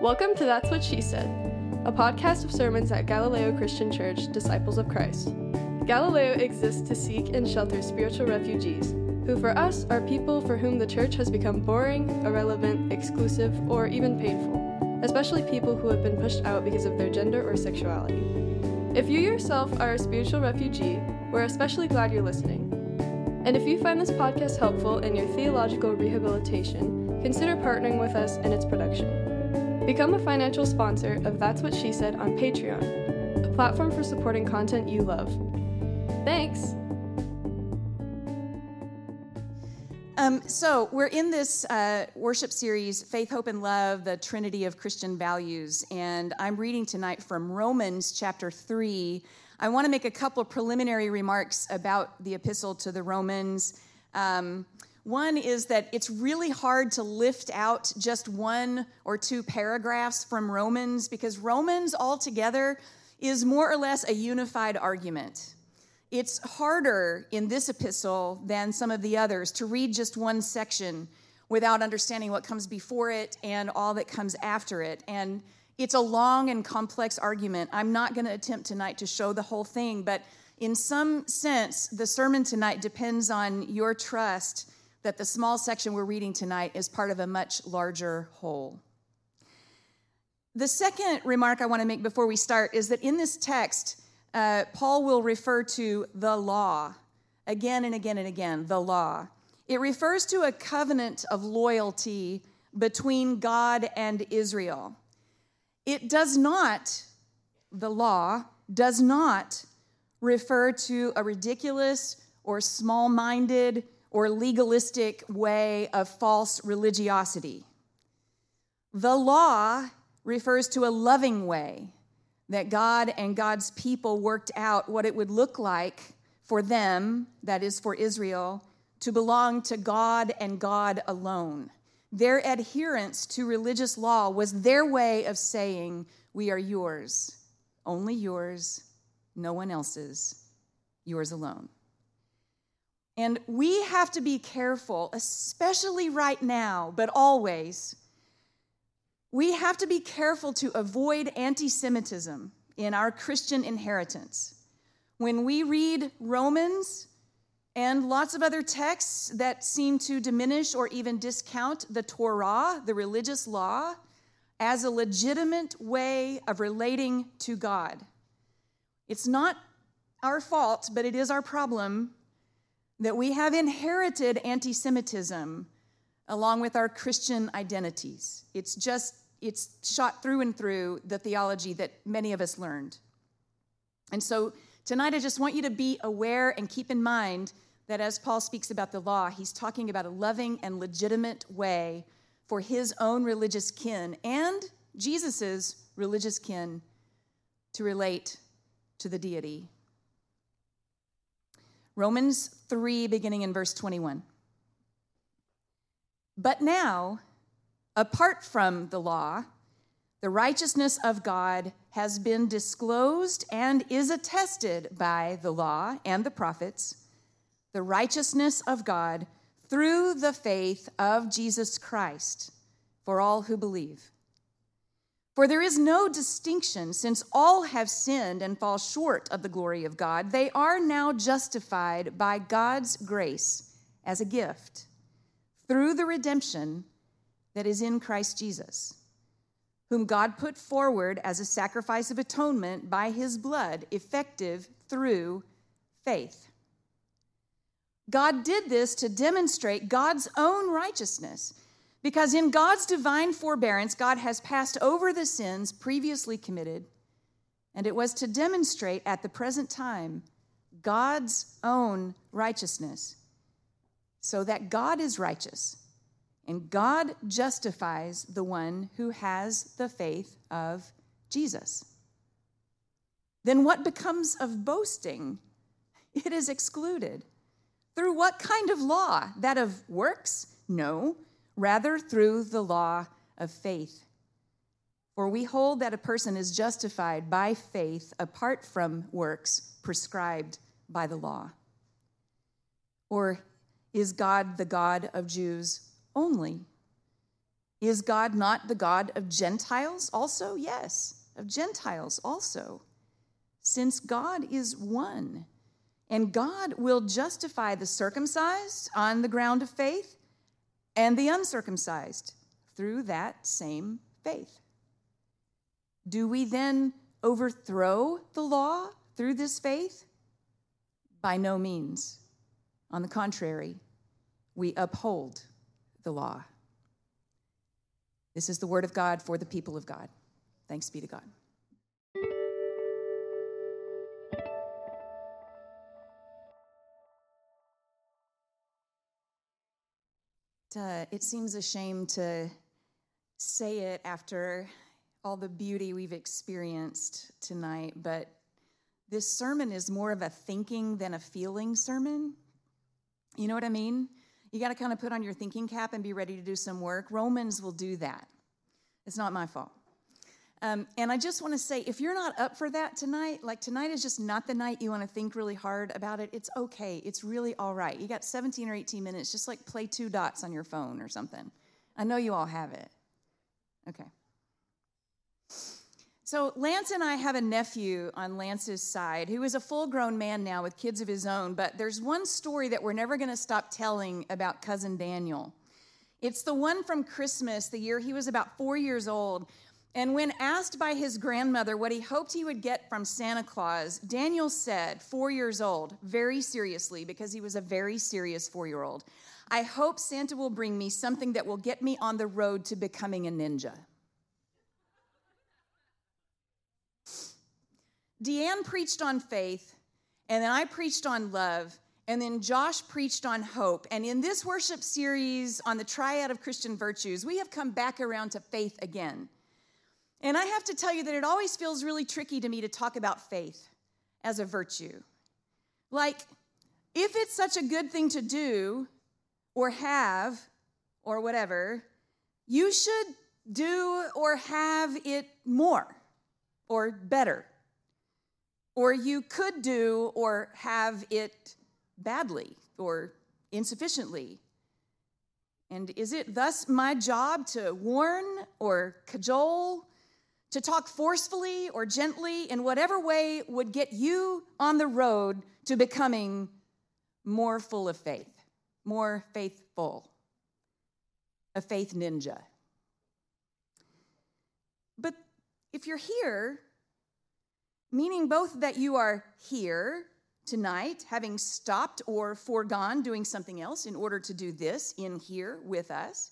Welcome to That's What She Said, a podcast of sermons at Galileo Christian Church, Disciples of Christ. Galileo exists to seek and shelter spiritual refugees, who for us are people for whom the church has become boring, irrelevant, exclusive, or even painful, especially people who have been pushed out because of their gender or sexuality. If you yourself are a spiritual refugee, we're especially glad you're listening. And if you find this podcast helpful in your theological rehabilitation, consider partnering with us in its production. Become a financial sponsor of That's What She Said on Patreon, a platform for supporting content you love. Thanks! Um, so, we're in this uh, worship series, Faith, Hope, and Love, the Trinity of Christian Values. And I'm reading tonight from Romans chapter 3. I want to make a couple of preliminary remarks about the epistle to the Romans. Um, one is that it's really hard to lift out just one or two paragraphs from Romans because Romans altogether is more or less a unified argument. It's harder in this epistle than some of the others to read just one section without understanding what comes before it and all that comes after it. And it's a long and complex argument. I'm not going to attempt tonight to show the whole thing, but in some sense, the sermon tonight depends on your trust that the small section we're reading tonight is part of a much larger whole. The second remark I want to make before we start is that in this text, uh, Paul will refer to the law again and again and again, the law. It refers to a covenant of loyalty between God and Israel. It does not, the law does not refer to a ridiculous or small minded or legalistic way of false religiosity. The law refers to a loving way that God and God's people worked out what it would look like for them, that is, for Israel, to belong to God and God alone. Their adherence to religious law was their way of saying, We are yours, only yours, no one else's, yours alone. And we have to be careful, especially right now, but always. We have to be careful to avoid anti Semitism in our Christian inheritance. When we read Romans and lots of other texts that seem to diminish or even discount the Torah, the religious law, as a legitimate way of relating to God, it's not our fault, but it is our problem that we have inherited anti Semitism along with our Christian identities. It's just, it's shot through and through the theology that many of us learned. And so tonight, I just want you to be aware and keep in mind that as Paul speaks about the law, he's talking about a loving and legitimate way for his own religious kin and Jesus's religious kin to relate to the deity Romans 3, beginning in verse 21. But now, apart from the law, the righteousness of God has been disclosed and is attested by the law and the prophets, the righteousness of God through the faith of Jesus Christ for all who believe. For there is no distinction, since all have sinned and fall short of the glory of God. They are now justified by God's grace as a gift through the redemption that is in Christ Jesus, whom God put forward as a sacrifice of atonement by his blood, effective through faith. God did this to demonstrate God's own righteousness because in God's divine forbearance, God has passed over the sins previously committed, and it was to demonstrate at the present time God's own righteousness, so that God is righteous, and God justifies the one who has the faith of Jesus. Then what becomes of boasting? It is excluded. Through what kind of law? That of works? No rather through the law of faith. For we hold that a person is justified by faith apart from works prescribed by the law. Or is God the God of Jews only? Is God not the God of Gentiles also? Yes, of Gentiles also. Since God is one, and God will justify the circumcised on the ground of faith and the uncircumcised through that same faith. Do we then overthrow the law through this faith? By no means. On the contrary, we uphold the law. This is the word of God for the people of God. Thanks be to God. Uh, it seems a shame to say it after all the beauty we've experienced tonight, but this sermon is more of a thinking than a feeling sermon. You know what I mean? You got to kind of put on your thinking cap and be ready to do some work. Romans will do that. It's not my fault. Um, and I just want to say if you're not up for that tonight, like tonight is just not the night you want to think really hard about it, it's okay. It's really all right. You got 17 or 18 minutes, just like play two dots on your phone or something. I know you all have it. Okay. So, Lance and I have a nephew on Lance's side who is a full grown man now with kids of his own, but there's one story that we're never going to stop telling about cousin Daniel. It's the one from Christmas, the year he was about four years old. And when asked by his grandmother what he hoped he would get from Santa Claus, Daniel said, four years old, very seriously, because he was a very serious four year old, I hope Santa will bring me something that will get me on the road to becoming a ninja. Deanne preached on faith, and then I preached on love, and then Josh preached on hope. And in this worship series on the triad of Christian virtues, we have come back around to faith again. And I have to tell you that it always feels really tricky to me to talk about faith as a virtue. Like, if it's such a good thing to do or have or whatever, you should do or have it more or better or you could do or have it badly or insufficiently. And is it thus my job to warn or cajole, to talk forcefully or gently in whatever way would get you on the road to becoming more full of faith, more faithful, a faith ninja? But if you're here meaning both that you are here tonight, having stopped or foregone doing something else in order to do this in here with us,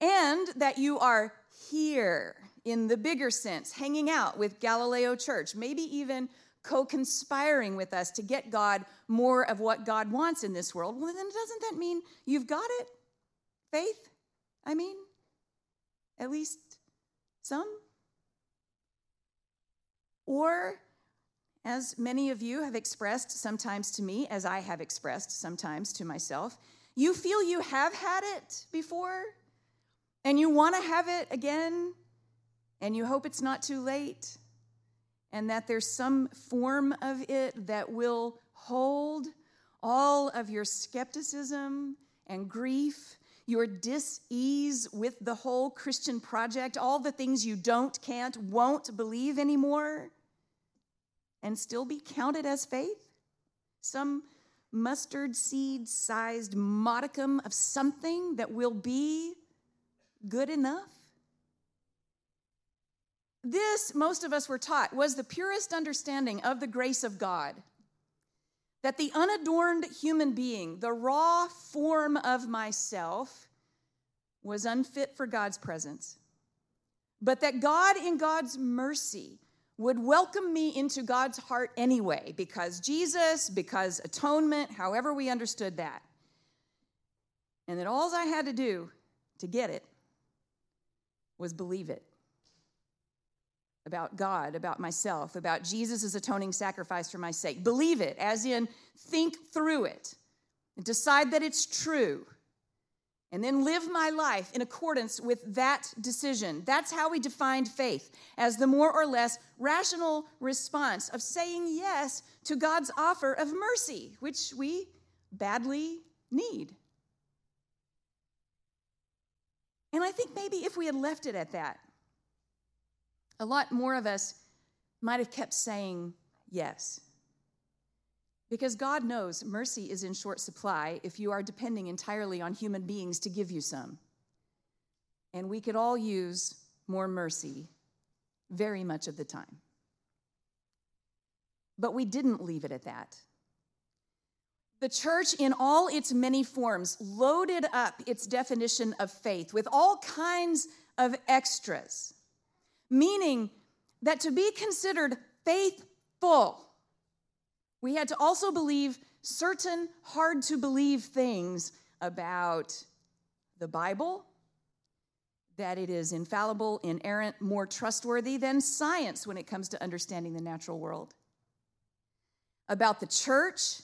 and that you are here in the bigger sense, hanging out with Galileo Church, maybe even co conspiring with us to get God more of what God wants in this world. Well, then doesn't that mean you've got it? Faith? I mean, at least some? Or, as many of you have expressed sometimes to me, as I have expressed sometimes to myself, you feel you have had it before and you want to have it again and you hope it's not too late and that there's some form of it that will hold all of your skepticism and grief your dis-ease with the whole Christian project, all the things you don't, can't, won't believe anymore and still be counted as faith? Some mustard seed sized modicum of something that will be good enough? This, most of us were taught, was the purest understanding of the grace of God. That the unadorned human being, the raw form of myself, was unfit for God's presence. But that God, in God's mercy, would welcome me into God's heart anyway, because Jesus, because atonement, however we understood that. And that all I had to do to get it was believe it about God, about myself, about Jesus' atoning sacrifice for my sake. Believe it, as in think through it, and decide that it's true and then live my life in accordance with that decision. That's how we defined faith as the more or less rational response of saying yes to God's offer of mercy, which we badly need. And I think maybe if we had left it at that, a lot more of us might have kept saying yes. Because God knows mercy is in short supply if you are depending entirely on human beings to give you some. And we could all use more mercy very much of the time. But we didn't leave it at that. The church, in all its many forms, loaded up its definition of faith with all kinds of extras, meaning that to be considered faithful, we had to also believe certain hard to believe things about the Bible, that it is infallible, inerrant, more trustworthy than science when it comes to understanding the natural world, about the church,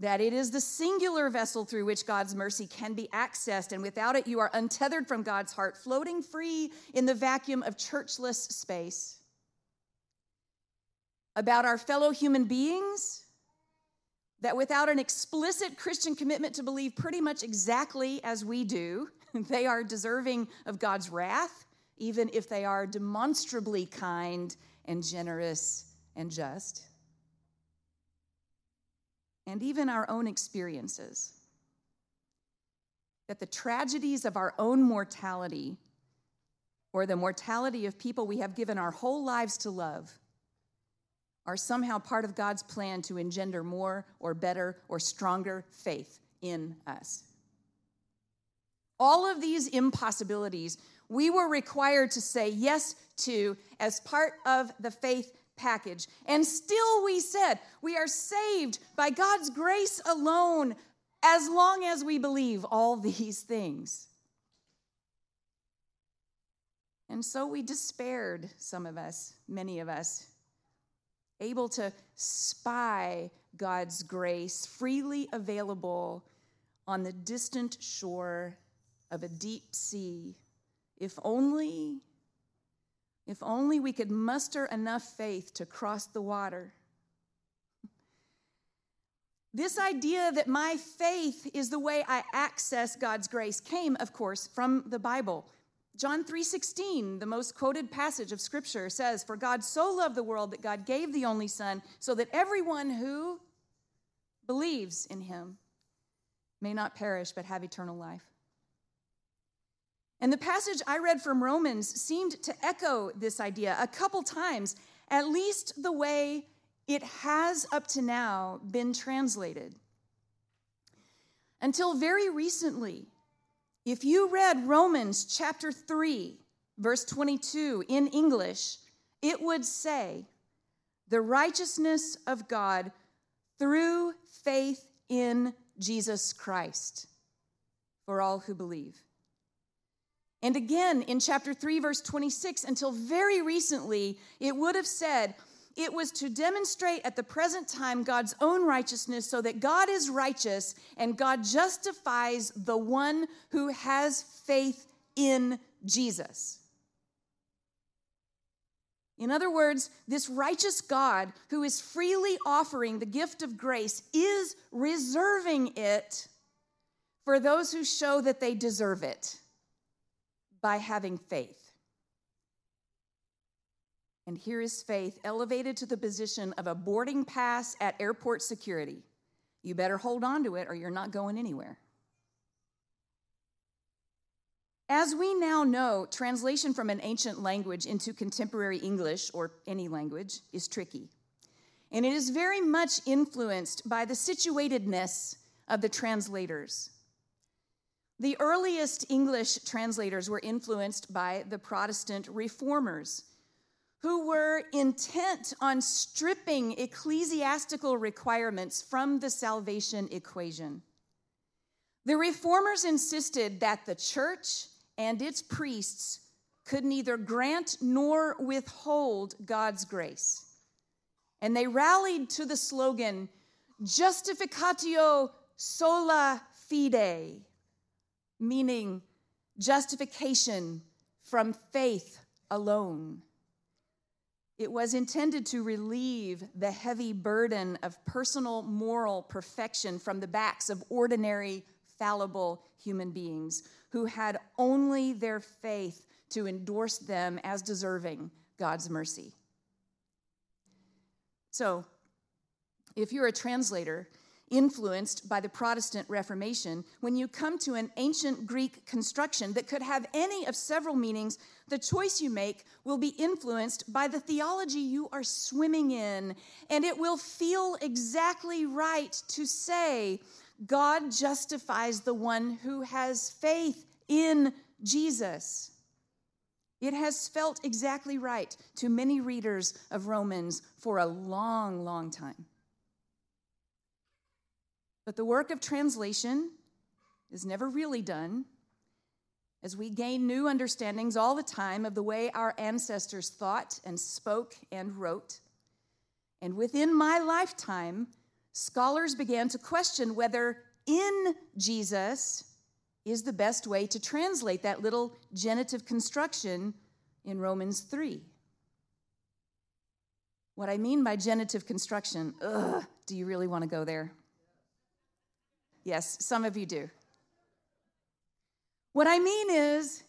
that it is the singular vessel through which God's mercy can be accessed, and without it, you are untethered from God's heart, floating free in the vacuum of churchless space. About our fellow human beings, that without an explicit Christian commitment to believe pretty much exactly as we do, they are deserving of God's wrath, even if they are demonstrably kind and generous and just and even our own experiences. That the tragedies of our own mortality or the mortality of people we have given our whole lives to love are somehow part of God's plan to engender more or better or stronger faith in us. All of these impossibilities we were required to say yes to as part of the faith package. And still we said, we are saved by God's grace alone as long as we believe all these things. And so we despaired, some of us, many of us, able to spy God's grace freely available on the distant shore of a deep sea, if only if only we could muster enough faith to cross the water. This idea that my faith is the way I access God's grace came, of course, from the Bible. John 3:16, the most quoted passage of scripture says, "For God so loved the world that God gave the only son so that everyone who believes in him may not perish but have eternal life." And the passage I read from Romans seemed to echo this idea a couple times, at least the way it has up to now been translated. Until very recently, if you read Romans chapter 3, verse 22 in English, it would say, The righteousness of God through faith in Jesus Christ for all who believe. And again, in chapter 3, verse 26, until very recently, it would have said, it was to demonstrate at the present time God's own righteousness so that God is righteous and God justifies the one who has faith in Jesus. In other words, this righteous God who is freely offering the gift of grace is reserving it for those who show that they deserve it by having faith. And here is faith elevated to the position of a boarding pass at airport security. You better hold on to it or you're not going anywhere. As we now know, translation from an ancient language into contemporary English or any language is tricky. And it is very much influenced by the situatedness of the translators. The earliest English translators were influenced by the Protestant reformers, who were intent on stripping ecclesiastical requirements from the salvation equation. The reformers insisted that the church and its priests could neither grant nor withhold God's grace. And they rallied to the slogan, Justificatio sola fide, meaning justification from faith alone. It was intended to relieve the heavy burden of personal moral perfection from the backs of ordinary fallible human beings who had only their faith to endorse them as deserving God's mercy. So, if you're a translator influenced by the Protestant Reformation, when you come to an ancient Greek construction that could have any of several meanings, the choice you make will be influenced by the theology you are swimming in, and it will feel exactly right to say, God justifies the one who has faith in Jesus. It has felt exactly right to many readers of Romans for a long, long time. But the work of translation is never really done as we gain new understandings all the time of the way our ancestors thought and spoke and wrote. And within my lifetime, scholars began to question whether in Jesus is the best way to translate that little genitive construction in Romans 3. What I mean by genitive construction, ugh, do you really want to go there? Yes, some of you do. What I mean is,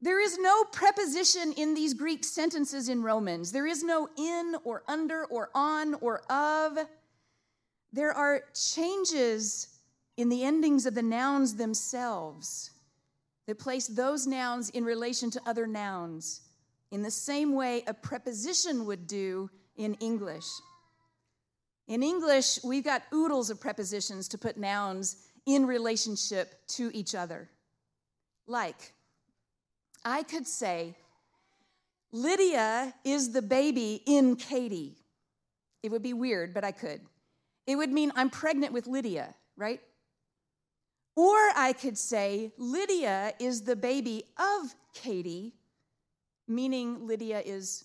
there is no preposition in these Greek sentences in Romans. There is no in or under or on or of. There are changes in the endings of the nouns themselves that place those nouns in relation to other nouns in the same way a preposition would do in English. In English, we've got oodles of prepositions to put nouns in relationship to each other. Like, I could say, Lydia is the baby in Katie. It would be weird, but I could. It would mean I'm pregnant with Lydia, right? Or I could say, Lydia is the baby of Katie, meaning Lydia is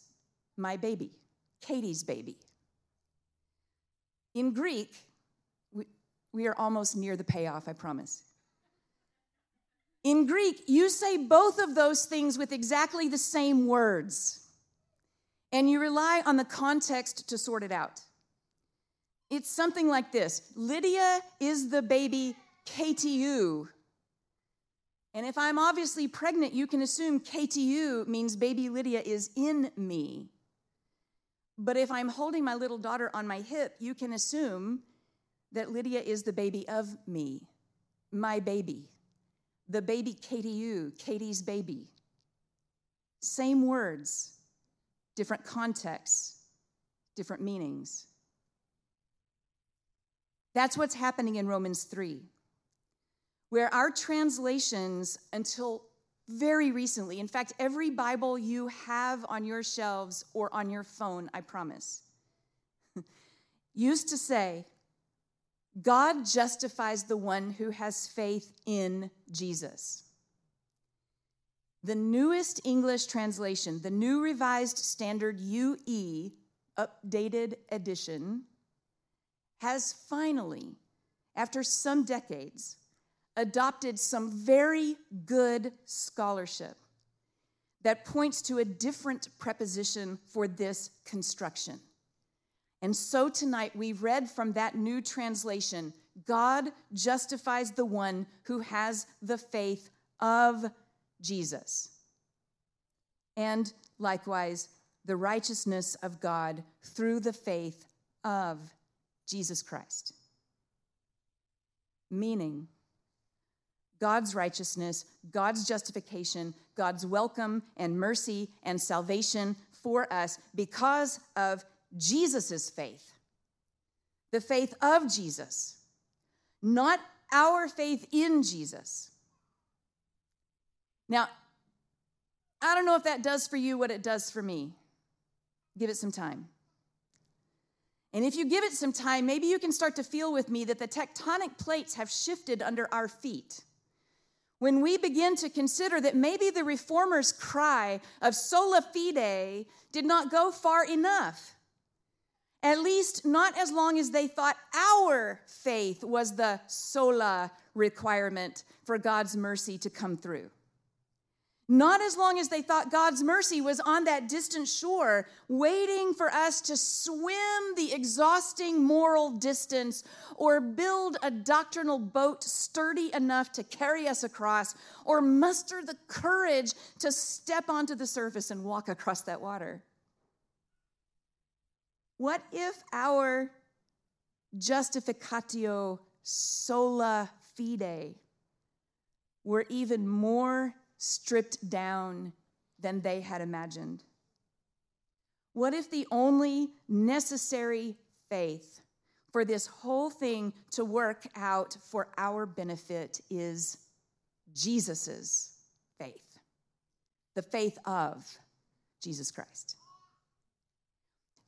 my baby, Katie's baby. In Greek, we, we are almost near the payoff, I promise. In Greek, you say both of those things with exactly the same words, and you rely on the context to sort it out. It's something like this Lydia is the baby KTU. And if I'm obviously pregnant, you can assume KTU means baby Lydia is in me. But if I'm holding my little daughter on my hip, you can assume that Lydia is the baby of me, my baby, the baby KTU, Katie's baby. Same words, different contexts, different meanings. That's what's happening in Romans 3, where our translations until very recently. In fact, every Bible you have on your shelves or on your phone, I promise, used to say, God justifies the one who has faith in Jesus. The newest English translation, the New Revised Standard UE, updated edition, has finally, after some decades, adopted some very good scholarship that points to a different preposition for this construction. And so tonight we read from that new translation God justifies the one who has the faith of Jesus. And likewise, the righteousness of God through the faith of Jesus Christ. Meaning, God's righteousness, God's justification, God's welcome and mercy and salvation for us because of Jesus' faith. The faith of Jesus, not our faith in Jesus. Now, I don't know if that does for you what it does for me. Give it some time. And if you give it some time, maybe you can start to feel with me that the tectonic plates have shifted under our feet when we begin to consider that maybe the reformers' cry of sola fide did not go far enough. At least, not as long as they thought our faith was the sola requirement for God's mercy to come through. Not as long as they thought God's mercy was on that distant shore, waiting for us to swim the exhausting moral distance or build a doctrinal boat sturdy enough to carry us across or muster the courage to step onto the surface and walk across that water. What if our justificatio sola fide were even more stripped down than they had imagined? What if the only necessary faith for this whole thing to work out for our benefit is Jesus's faith, the faith of Jesus Christ?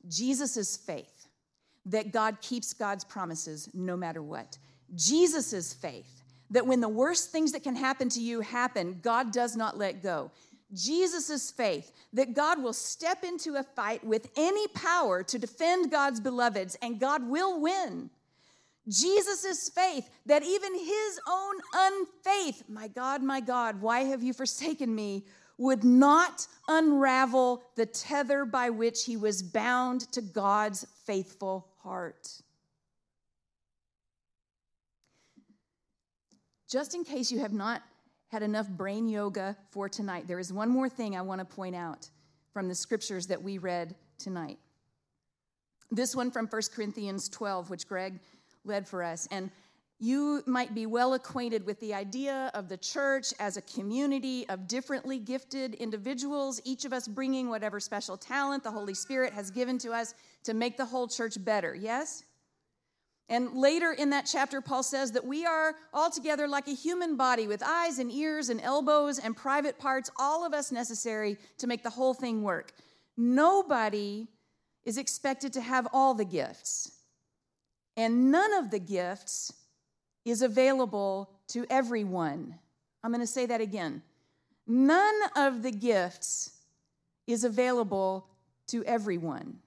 Jesus's faith that God keeps God's promises no matter what. Jesus's faith that when the worst things that can happen to you happen, God does not let go. Jesus' faith that God will step into a fight with any power to defend God's beloveds and God will win. Jesus' faith that even his own unfaith, my God, my God, why have you forsaken me, would not unravel the tether by which he was bound to God's faithful heart. Just in case you have not had enough brain yoga for tonight, there is one more thing I want to point out from the scriptures that we read tonight. This one from 1 Corinthians 12, which Greg led for us. And you might be well acquainted with the idea of the church as a community of differently gifted individuals, each of us bringing whatever special talent the Holy Spirit has given to us to make the whole church better. Yes? And later in that chapter, Paul says that we are all together like a human body with eyes and ears and elbows and private parts, all of us necessary to make the whole thing work. Nobody is expected to have all the gifts, and none of the gifts is available to everyone. I'm going to say that again. None of the gifts is available to everyone.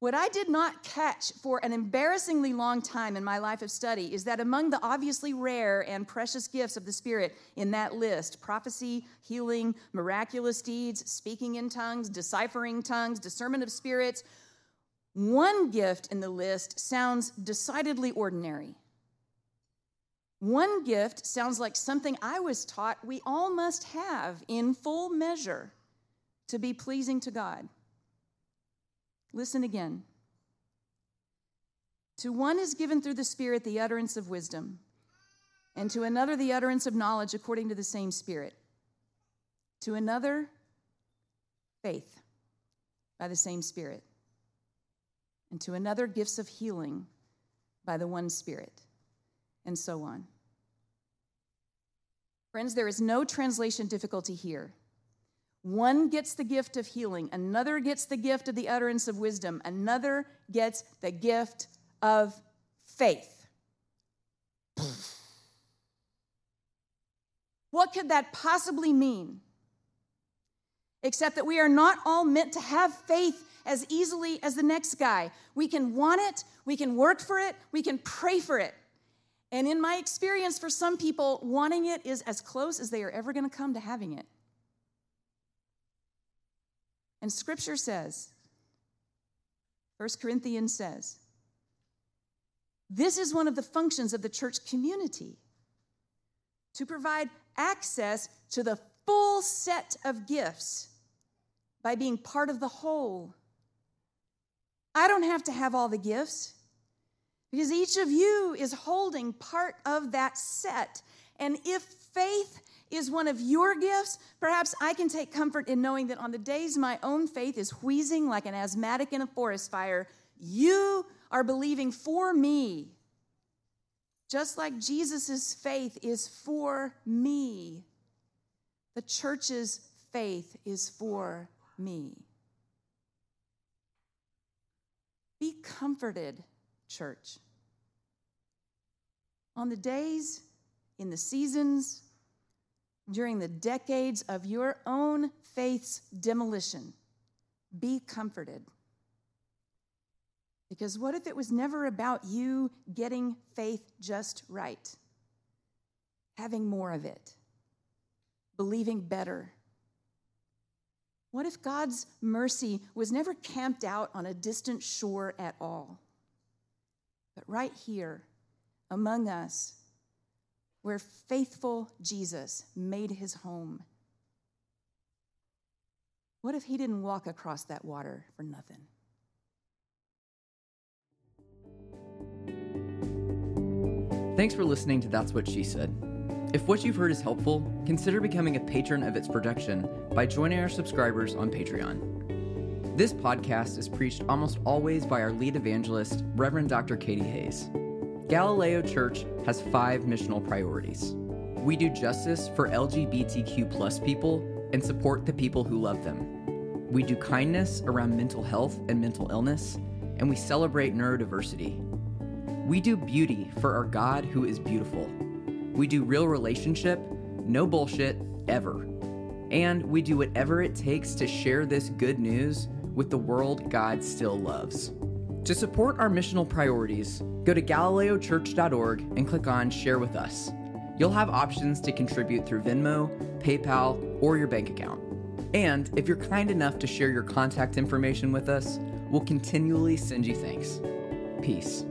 What I did not catch for an embarrassingly long time in my life of study is that among the obviously rare and precious gifts of the Spirit in that list prophecy, healing, miraculous deeds, speaking in tongues, deciphering tongues, discernment of spirits one gift in the list sounds decidedly ordinary. One gift sounds like something I was taught we all must have in full measure to be pleasing to God. Listen again. To one is given through the Spirit the utterance of wisdom, and to another the utterance of knowledge according to the same Spirit. To another, faith by the same Spirit. And to another, gifts of healing by the one Spirit, and so on. Friends, there is no translation difficulty here. One gets the gift of healing, another gets the gift of the utterance of wisdom, another gets the gift of faith. What could that possibly mean? Except that we are not all meant to have faith as easily as the next guy. We can want it, we can work for it, we can pray for it. And in my experience, for some people, wanting it is as close as they are ever going to come to having it. And scripture says, 1 Corinthians says, this is one of the functions of the church community to provide access to the full set of gifts by being part of the whole. I don't have to have all the gifts because each of you is holding part of that set. And if faith is one of your gifts, perhaps I can take comfort in knowing that on the days my own faith is wheezing like an asthmatic in a forest fire, you are believing for me. Just like Jesus' faith is for me, the church's faith is for me. Be comforted, church. On the days, in the seasons, during the decades of your own faith's demolition, be comforted. Because what if it was never about you getting faith just right? Having more of it. believing better? What if God's mercy was never camped out on a distant shore at all? But right here, among us, where faithful Jesus made his home. What if he didn't walk across that water for nothing? Thanks for listening to That's What She Said. If what you've heard is helpful, consider becoming a patron of its production by joining our subscribers on Patreon. This podcast is preached almost always by our lead evangelist, Reverend Dr. Katie Hays. Galileo Church has five missional priorities. We do justice for LGBTQ plus people and support the people who love them. We do kindness around mental health and mental illness, and we celebrate neurodiversity. We do beauty for our God who is beautiful. We do real relationship, no bullshit, ever. And we do whatever it takes to share this good news with the world God still loves. To support our missional priorities, go to galileochurch.org and click on Share with Us. You'll have options to contribute through Venmo, PayPal, or your bank account. And if you're kind enough to share your contact information with us, we'll continually send you thanks. Peace.